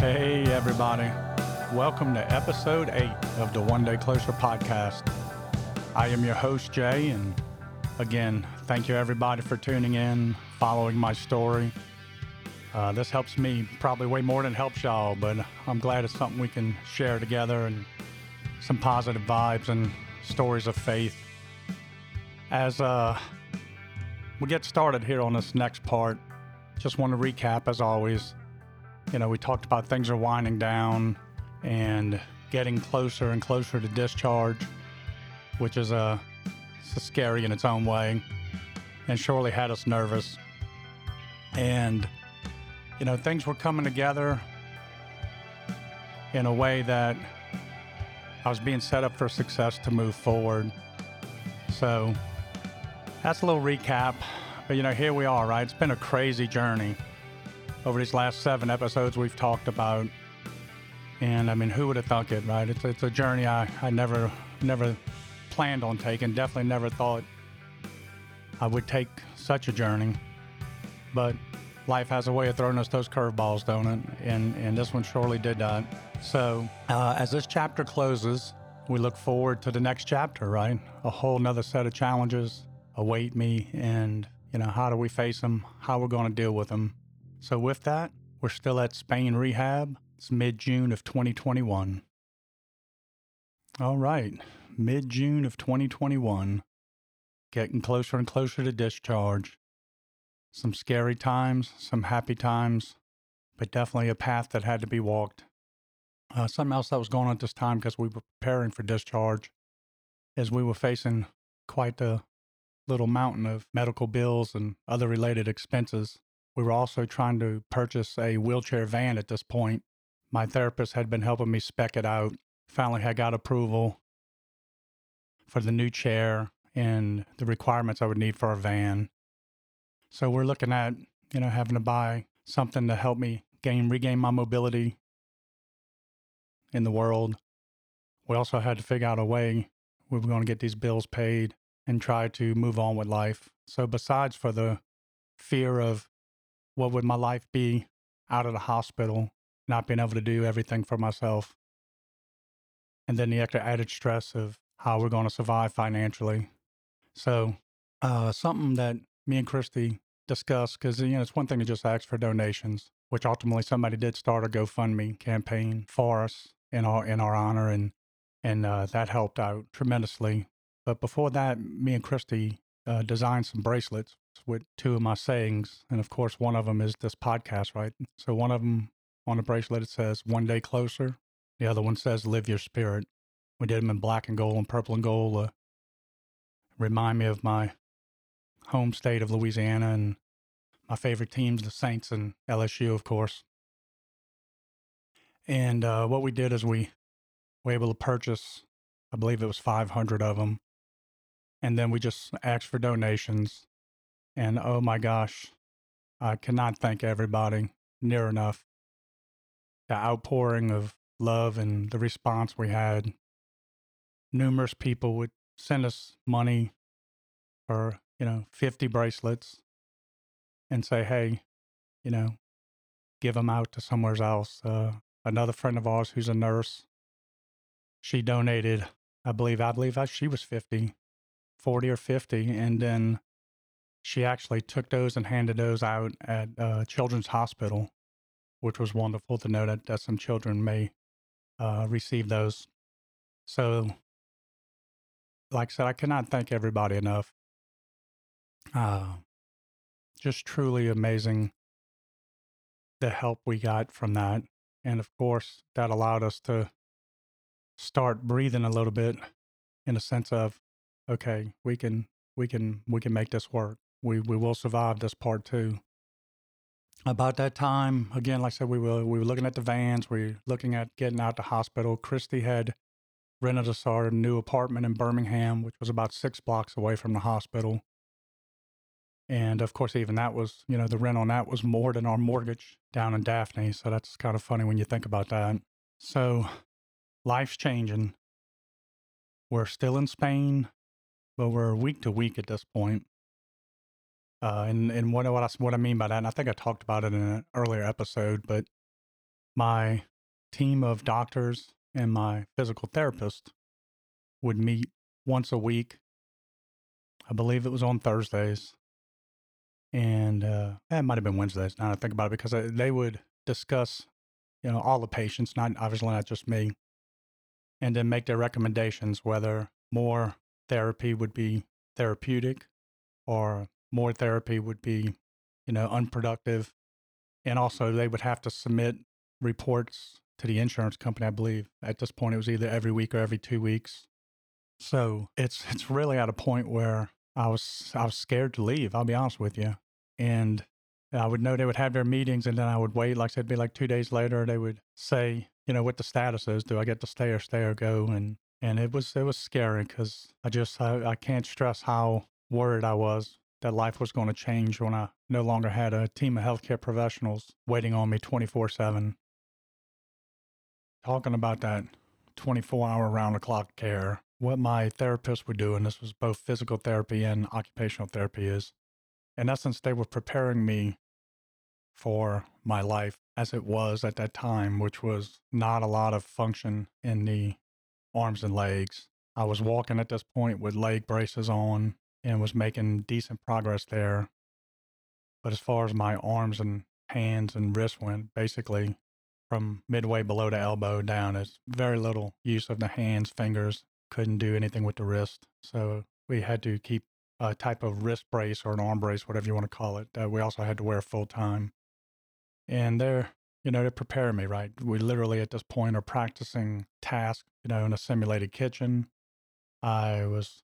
Hey, everybody. Welcome to episode eight of the One Day Closer podcast. I am your host, Jay, and again, thank you everybody for tuning in, following my story. Uh, this helps me probably way more than it helps y'all, but I'm glad it's something we can share together and some positive vibes and stories of faith. As uh, we get started here on this next part, just want to recap as always. You know, we talked about things are winding down and getting closer and closer to discharge, which is a scary in its own way and surely had us nervous. And, you know, things were coming together in a way that I was being set up for success to move forward. So that's a little recap. But, you know, here we are, right? It's been a crazy journey. Over these last seven episodes, we've talked about. And I mean, who would have thunk it, right? It's, it's a journey I, I never, never planned on taking. Definitely never thought I would take such a journey. But life has a way of throwing us those curveballs, don't it? And, and this one surely did that. So, uh, as this chapter closes, we look forward to the next chapter, right? A whole nother set of challenges await me, and you know, how do we face them? How we're going to deal with them? So, with that, we're still at Spain rehab. It's mid June of 2021. All right, mid June of 2021, getting closer and closer to discharge. Some scary times, some happy times, but definitely a path that had to be walked. Uh, something else that was going on at this time because we were preparing for discharge is we were facing quite a little mountain of medical bills and other related expenses. We were also trying to purchase a wheelchair van at this point. My therapist had been helping me spec it out. Finally, I got approval for the new chair and the requirements I would need for a van. So we're looking at, you know, having to buy something to help me gain regain my mobility in the world. We also had to figure out a way we were going to get these bills paid and try to move on with life. So besides for the fear of what would my life be out of the hospital, not being able to do everything for myself, and then the extra added stress of how we're going to survive financially. So, uh, something that me and Christy discussed, because you know it's one thing to just ask for donations, which ultimately somebody did start a GoFundMe campaign for us in our in our honor, and and uh, that helped out tremendously. But before that, me and Christy uh, designed some bracelets with two of my sayings, and of course, one of them is this podcast, right? So one of them on the bracelet it says "One day closer," the other one says "Live your spirit." We did them in black and gold and purple and gold. Uh, remind me of my home state of Louisiana and my favorite teams, the Saints and LSU, of course. And uh, what we did is we were able to purchase, I believe it was 500 of them. And then we just asked for donations. And oh my gosh, I cannot thank everybody near enough. The outpouring of love and the response we had. Numerous people would send us money for, you know, 50 bracelets and say, hey, you know, give them out to somewhere else. Uh, another friend of ours who's a nurse, she donated, I believe, I believe she was 50, 40 or 50. And then she actually took those and handed those out at uh, Children's Hospital, which was wonderful to know that, that some children may uh, receive those. So, like I said, I cannot thank everybody enough. Uh, just truly amazing the help we got from that. And of course, that allowed us to start breathing a little bit in a sense of, okay, we can, we can, we can make this work. We, we will survive this part too. About that time, again, like I said, we were, we were looking at the vans, we were looking at getting out the hospital. Christy had rented us our new apartment in Birmingham, which was about six blocks away from the hospital. And of course, even that was, you know, the rent on that was more than our mortgage down in Daphne. So that's kind of funny when you think about that. So life's changing. We're still in Spain, but we're week to week at this point. Uh, and and what what I, what I mean by that, and I think I talked about it in an earlier episode, but my team of doctors and my physical therapist would meet once a week. I believe it was on Thursdays. And uh, it might have been Wednesdays now I think about it because uh, they would discuss, you know, all the patients, not obviously not just me, and then make their recommendations whether more therapy would be therapeutic or more therapy would be, you know, unproductive. And also they would have to submit reports to the insurance company, I believe. At this point it was either every week or every two weeks. So it's it's really at a point where I was I was scared to leave, I'll be honest with you. And I would know they would have their meetings and then I would wait, like I said, it'd be like two days later, they would say, you know, what the status is. Do I get to stay or stay or go? And and it was it was scary because I just I, I can't stress how worried I was that life was going to change when I no longer had a team of healthcare professionals waiting on me 24 7. Talking about that 24 hour round the clock care, what my therapists were doing, this was both physical therapy and occupational therapy, is in essence, they were preparing me for my life as it was at that time, which was not a lot of function in the arms and legs. I was walking at this point with leg braces on and was making decent progress there. But as far as my arms and hands and wrists went, basically from midway below the elbow down, it's very little use of the hands, fingers, couldn't do anything with the wrist. So we had to keep a type of wrist brace or an arm brace, whatever you want to call it, that we also had to wear full time. And they're, you know, they're preparing me, right? We literally at this point are practicing tasks, you know, in a simulated kitchen. I was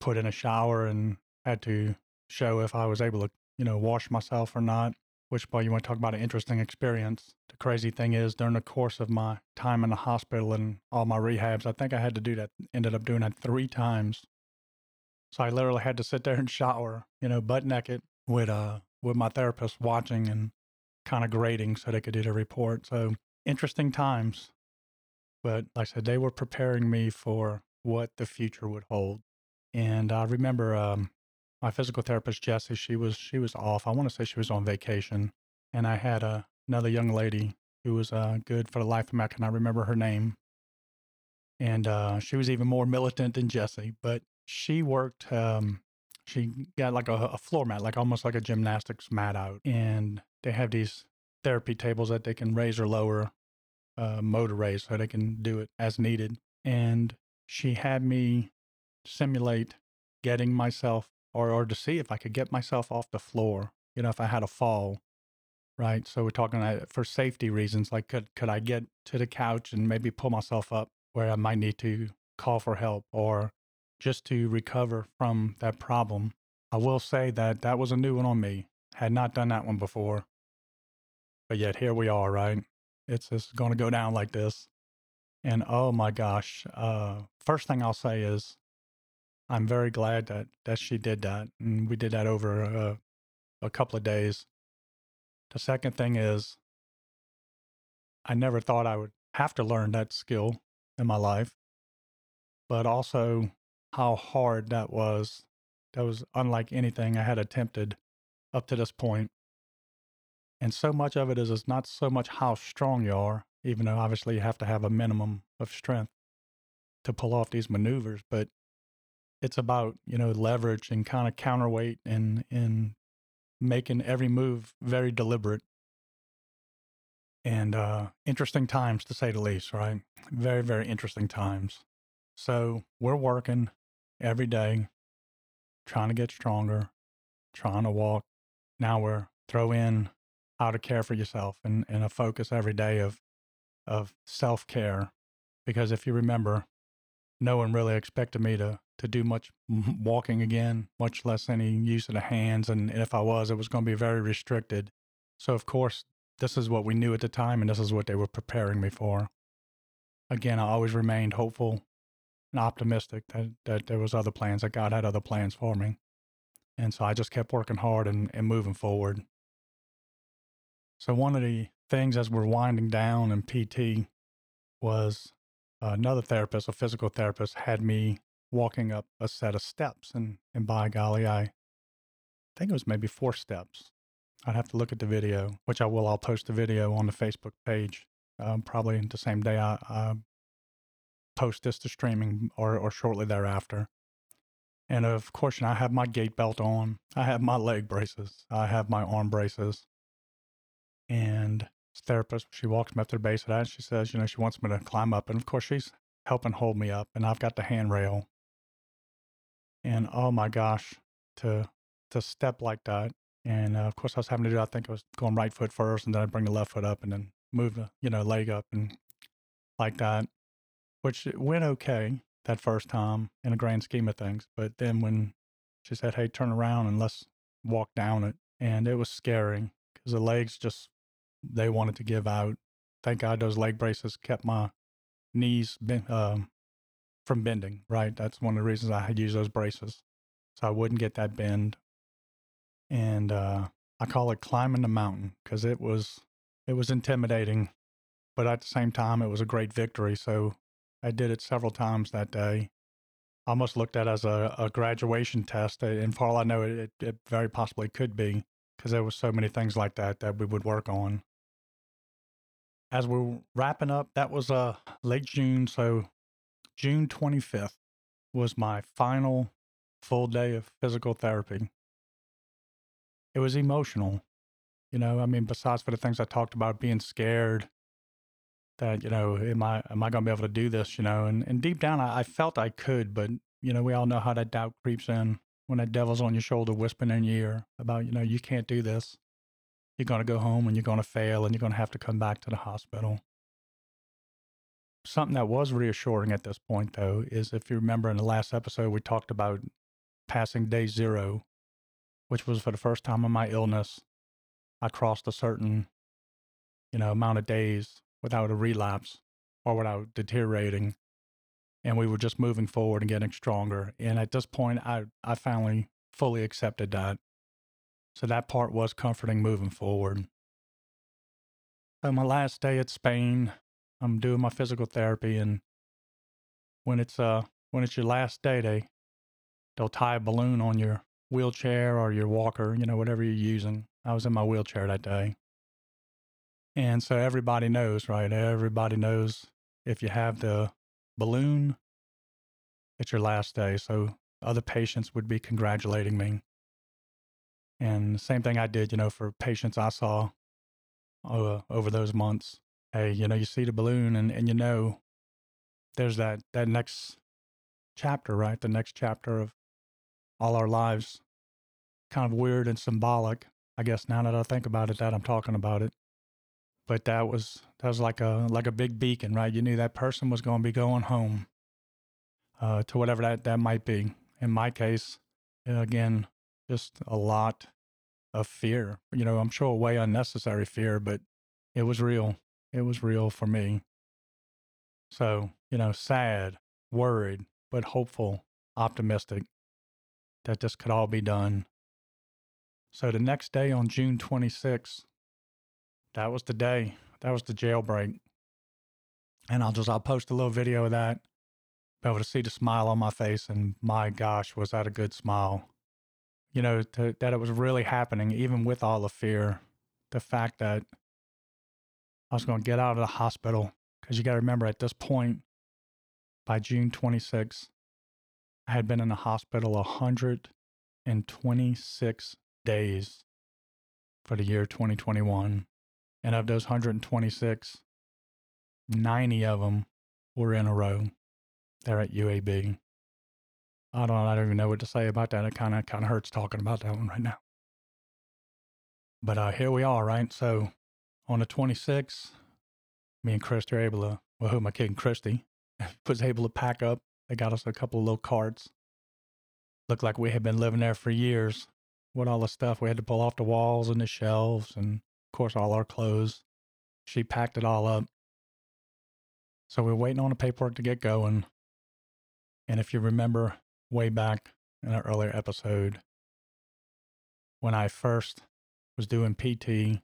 put in a shower and had to show if I was able to, you know, wash myself or not. Which, boy, you want to talk about an interesting experience. The crazy thing is, during the course of my time in the hospital and all my rehabs, I think I had to do that, ended up doing that three times. So I literally had to sit there and shower, you know, butt naked with, uh, with my therapist watching and kind of grading so they could do the report. So interesting times. But like I said, they were preparing me for what the future would hold. And I remember um, my physical therapist Jessie. She was she was off. I want to say she was on vacation, and I had a, another young lady who was uh, good for the life of me. I remember her name, and uh, she was even more militant than Jessie. But she worked. Um, she got like a, a floor mat, like almost like a gymnastics mat out, and they have these therapy tables that they can raise or lower, uh, motor raise, so they can do it as needed. And she had me simulate getting myself or, or to see if I could get myself off the floor, you know, if I had a fall, right? So we're talking uh, for safety reasons, like could, could I get to the couch and maybe pull myself up where I might need to call for help or just to recover from that problem. I will say that that was a new one on me. Had not done that one before. But yet here we are, right? It's just going to go down like this. And oh my gosh, uh, first thing I'll say is I'm very glad that that she did that, and we did that over a, a couple of days. The second thing is, I never thought I would have to learn that skill in my life, but also how hard that was. That was unlike anything I had attempted up to this point. And so much of it is, is not so much how strong you are, even though obviously you have to have a minimum of strength to pull off these maneuvers, but it's about you know leverage and kind of counterweight and and making every move very deliberate. And uh, interesting times to say the least right? Very very interesting times. So we're working every day trying to get stronger trying to walk. Now we're throw in how to care for yourself and, and a focus every day of of self-care because if you remember no one really expected me to to do much walking again, much less any use of the hands. And if I was, it was going to be very restricted. So, of course, this is what we knew at the time, and this is what they were preparing me for. Again, I always remained hopeful and optimistic that, that there was other plans, that God had other plans for me. And so I just kept working hard and, and moving forward. So, one of the things as we're winding down in PT was another therapist, a physical therapist, had me walking up a set of steps. And, and by golly, I think it was maybe four steps. I'd have to look at the video, which I will. I'll post the video on the Facebook page um, probably the same day I, I post this to streaming or, or shortly thereafter. And of course, you know, I have my gait belt on. I have my leg braces. I have my arm braces. And therapist, she walks me up to the base of that and she says, you know, she wants me to climb up. And of course, she's helping hold me up. And I've got the handrail. And oh my gosh, to to step like that. And uh, of course, I was having to do. I think I was going right foot first, and then I'd bring the left foot up, and then move the you know leg up and like that, which went okay that first time in a grand scheme of things. But then when she said, "Hey, turn around and let's walk down it," and it was scary because the legs just they wanted to give out. Thank God those leg braces kept my knees um, from bending. Right, that's one of the reasons I had used those braces, so I wouldn't get that bend. And uh, I call it climbing the mountain because it was it was intimidating, but at the same time, it was a great victory. So I did it several times that day. Almost looked at as a, a graduation test, and for all I know, it, it very possibly could be because there was so many things like that that we would work on. As we're wrapping up, that was uh, late June, so June 25th was my final full day of physical therapy. It was emotional. You know, I mean, besides for the things I talked about, being scared that, you know, am I am I going to be able to do this? You know, and and deep down, I, I felt I could, but you know, we all know how that doubt creeps in when that devil's on your shoulder whispering in your ear about, you know, you can't do this. You're going to go home and you're going to fail and you're going to have to come back to the hospital. Something that was reassuring at this point, though, is if you remember in the last episode, we talked about passing day zero, which was for the first time in my illness. I crossed a certain, you know, amount of days without a relapse or without deteriorating. And we were just moving forward and getting stronger. And at this point, I, I finally fully accepted that. So that part was comforting moving forward. So my last day at Spain, I'm doing my physical therapy, and when it's uh when it's your last day, they they'll tie a balloon on your wheelchair or your walker, you know, whatever you're using. I was in my wheelchair that day. And so everybody knows, right? Everybody knows if you have the balloon, it's your last day. So other patients would be congratulating me. And same thing I did, you know, for patients I saw uh, over those months. Hey, you know, you see the balloon and, and you know there's that, that next chapter, right? The next chapter of all our lives. Kind of weird and symbolic, I guess. Now that I think about it, that I'm talking about it, but that was that was like a like a big beacon, right? You knew that person was going to be going home uh, to whatever that that might be. In my case, again, just a lot of fear. You know, I'm sure way unnecessary fear, but it was real. It was real for me. So, you know, sad, worried, but hopeful, optimistic that this could all be done. So the next day on June 26th, that was the day. That was the jailbreak. And I'll just I'll post a little video of that. Be able to see the smile on my face, and my gosh, was that a good smile? You know, to, that it was really happening, even with all the fear. The fact that I was going to get out of the hospital, because you got to remember at this point, by June 26th, I had been in the hospital 126 days for the year 2021. And of those 126, 90 of them were in a row. They're at UAB. I don't know. I don't even know what to say about that. It kind of kind of hurts talking about that one right now. But uh, here we are, right? So on the 26th, me and Christy are able to, well, who my kid Christy was able to pack up they got us a couple of little carts. Looked like we had been living there for years with all the stuff we had to pull off the walls and the shelves and, of course, all our clothes. She packed it all up. So we are waiting on the paperwork to get going. And if you remember way back in an earlier episode, when I first was doing PT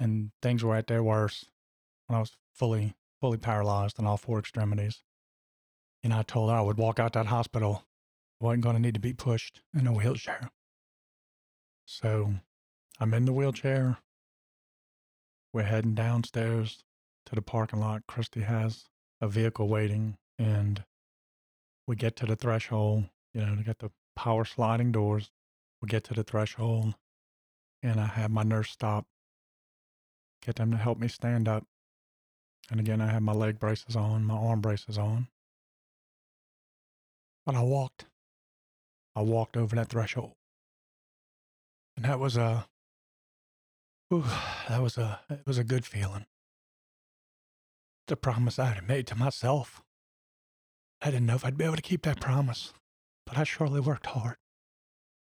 and things were at their worst, when I was fully, fully paralyzed in all four extremities, and I told her I would walk out that hospital. I wasn't going to need to be pushed in a wheelchair. So I'm in the wheelchair. We're heading downstairs to the parking lot. Christy has a vehicle waiting, and we get to the threshold, you know, to got the power sliding doors. We get to the threshold, and I have my nurse stop, get them to help me stand up. And again, I have my leg braces on, my arm braces on. But I walked. I walked over that threshold. And that was a, whew, that was a, it was a good feeling. The promise I had made to myself. I didn't know if I'd be able to keep that promise, but I surely worked hard.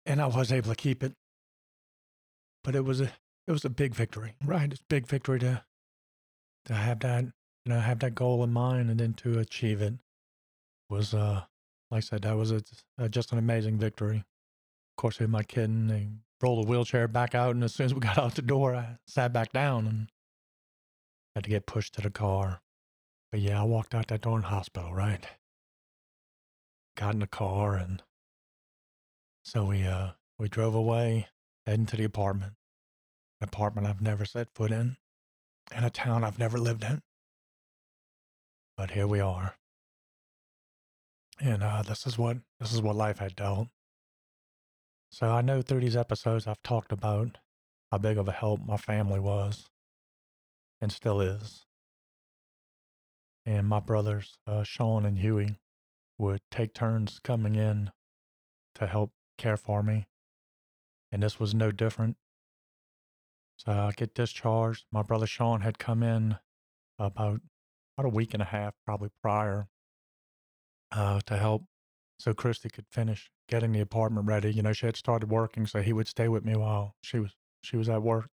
And I was able to keep it. But it was a, it was a big victory, right? It's a big victory to, to have that, you know, have that goal in mind and then to achieve it was, uh, like I said, that was a, a, just an amazing victory. Of course, with my kid, and they rolled a wheelchair back out, and as soon as we got out the door, I sat back down and had to get pushed to the car. But yeah, I walked out that door in hospital, right? Got in the car, and so we uh we drove away, heading to the apartment. An apartment I've never set foot in, in a town I've never lived in. But here we are. And uh, this is what this is what life had dealt. So I know through these episodes I've talked about how big of a help my family was and still is. And my brothers, uh, Sean and Huey, would take turns coming in to help care for me. And this was no different. So I get discharged. My brother Sean had come in about about a week and a half, probably prior, uh, to help so Christy could finish getting the apartment ready. You know, she had started working, so he would stay with me while she was she was at work,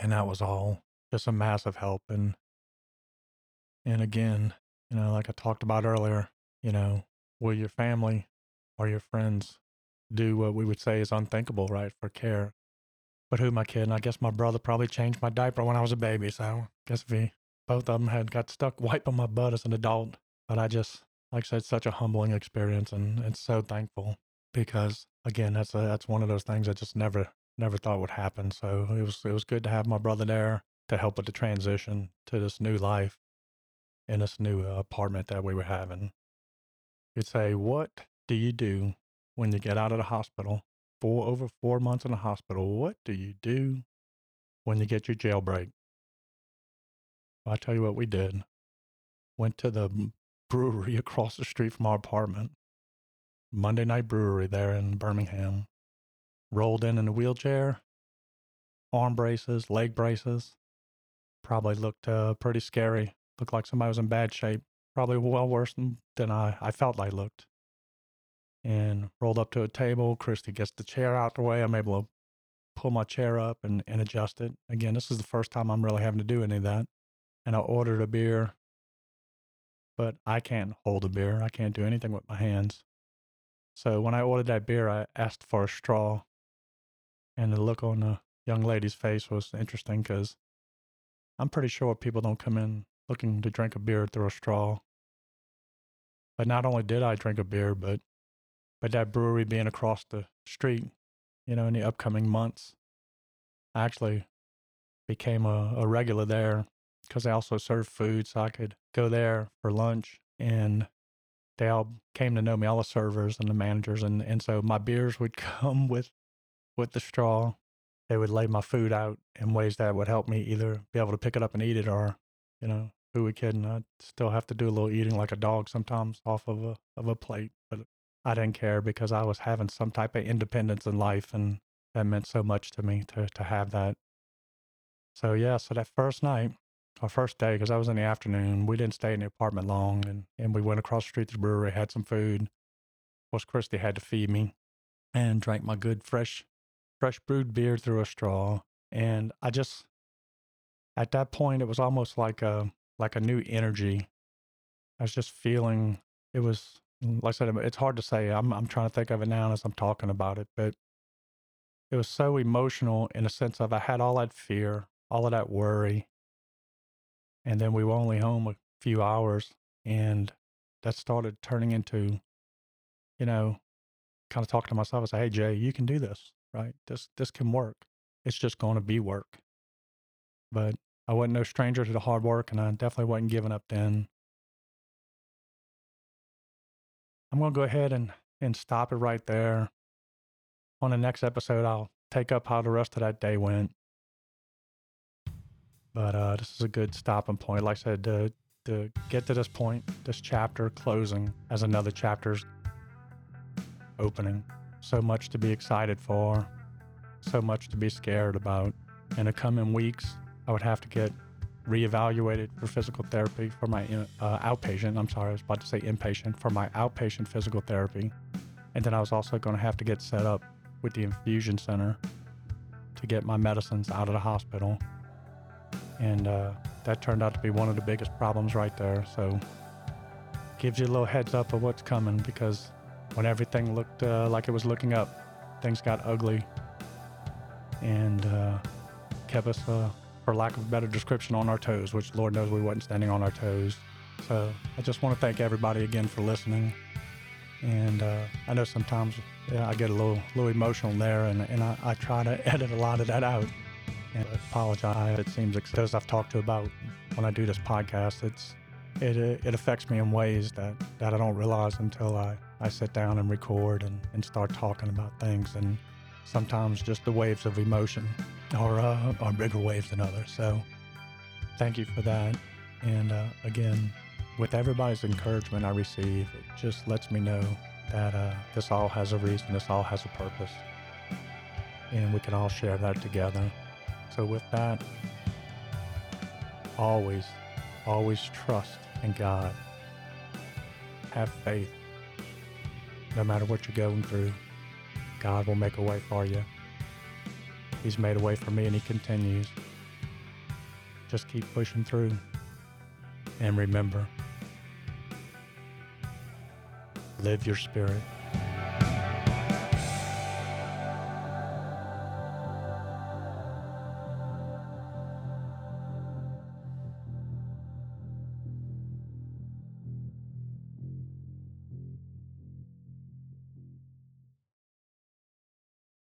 and that was all just a massive help. And and again, you know, like I talked about earlier, you know, will your family or your friends do what we would say is unthinkable, right, for care? But who am I kidding? I guess my brother probably changed my diaper when I was a baby. So I guess he, both of them had got stuck wiping my butt as an adult. But I just, like I said, such a humbling experience, and it's so thankful because again, that's a, that's one of those things I just never never thought would happen. So it was it was good to have my brother there to help with the transition to this new life in this new uh, apartment that we were having. You'd say, what do you do when you get out of the hospital? Four over four months in the hospital. What do you do when you get your jailbreak? I tell you what we did. Went to the brewery across the street from our apartment. Monday Night Brewery there in Birmingham. Rolled in in a wheelchair, arm braces, leg braces. Probably looked uh, pretty scary. Looked like somebody was in bad shape. Probably well worse than, I, I felt I looked. And rolled up to a table. Christy gets the chair out the way. I'm able to pull my chair up and, and adjust it. Again, this is the first time I'm really having to do any of that. And I ordered a beer but I can't hold a beer. I can't do anything with my hands. So when I ordered that beer, I asked for a straw. And the look on the young lady's face was interesting because I'm pretty sure people don't come in looking to drink a beer through a straw. But not only did I drink a beer, but but that brewery being across the street, you know, in the upcoming months, I actually became a, a regular there because they also served food, so I could go there for lunch. And they all came to know me, all the servers and the managers, and and so my beers would come with with the straw. They would lay my food out in ways that would help me either be able to pick it up and eat it, or you know, who would kidding? I'd still have to do a little eating like a dog sometimes off of a of a plate, but I didn't care because I was having some type of independence in life, and that meant so much to me to to have that. So yeah, so that first night, our first day because I was in the afternoon. We didn't stay in the apartment long, and and we went across the street to the brewery, had some food. Of course, Christy had to feed me, and drank my good fresh, fresh brewed beer through a straw. And I just, at that point, it was almost like a like a new energy. I was just feeling it was mm, like I said, it's hard to say. I'm I'm trying to think of it now as I'm talking about it, but it was so emotional in a sense of I had all that fear, all of that worry, and then we were only home a few hours, and that started turning into, you know, kind of talking to myself. I say, "Hey Jay, you can do this, right? This this can work." it's just going to be work. But I wasn't no stranger to the hard work, and I definitely wasn't giving up then. I'm going to go ahead and, and stop it right there. On the next episode, I'll take up how the rest of that day went. But uh, this is a good stopping point. Like I said, to, to get to this point, this chapter closing as another chapter's opening. So much to be excited for, so much to be scared about. In the coming weeks, I would have to get reevaluated for physical therapy for my uh, outpatient. I'm sorry, I was about to say inpatient for my outpatient physical therapy. And then I was also going to have to get set up with the infusion center to get my medicines out of the hospital. And uh, that turned out to be one of the biggest problems right there. So, gives you a little heads up of what's coming because when everything looked uh, like it was looking up, things got ugly and uh, kept us, uh, for lack of a better description, on our toes, which Lord knows we wasn't standing on our toes. So I just want to thank everybody again for listening. And uh, I know sometimes I get a little, little emotional there, and, and I, I try to edit a lot of that out. And I apologize. It seems like those I've talked to about when I do this podcast, it's it, it affects me in ways that, that I don't realize until I, I sit down and record and, and start talking about things. And sometimes just the waves of emotion are, uh, are bigger waves than others. So thank you for that. And uh, again, with everybody's encouragement I receive, it just lets me know that uh, this all has a reason, this all has a purpose. And we can all share that together. So, with that, always, always trust in God. Have faith. No matter what you're going through, God will make a way for you. He's made a way for me and He continues. Just keep pushing through. And remember, live your spirit.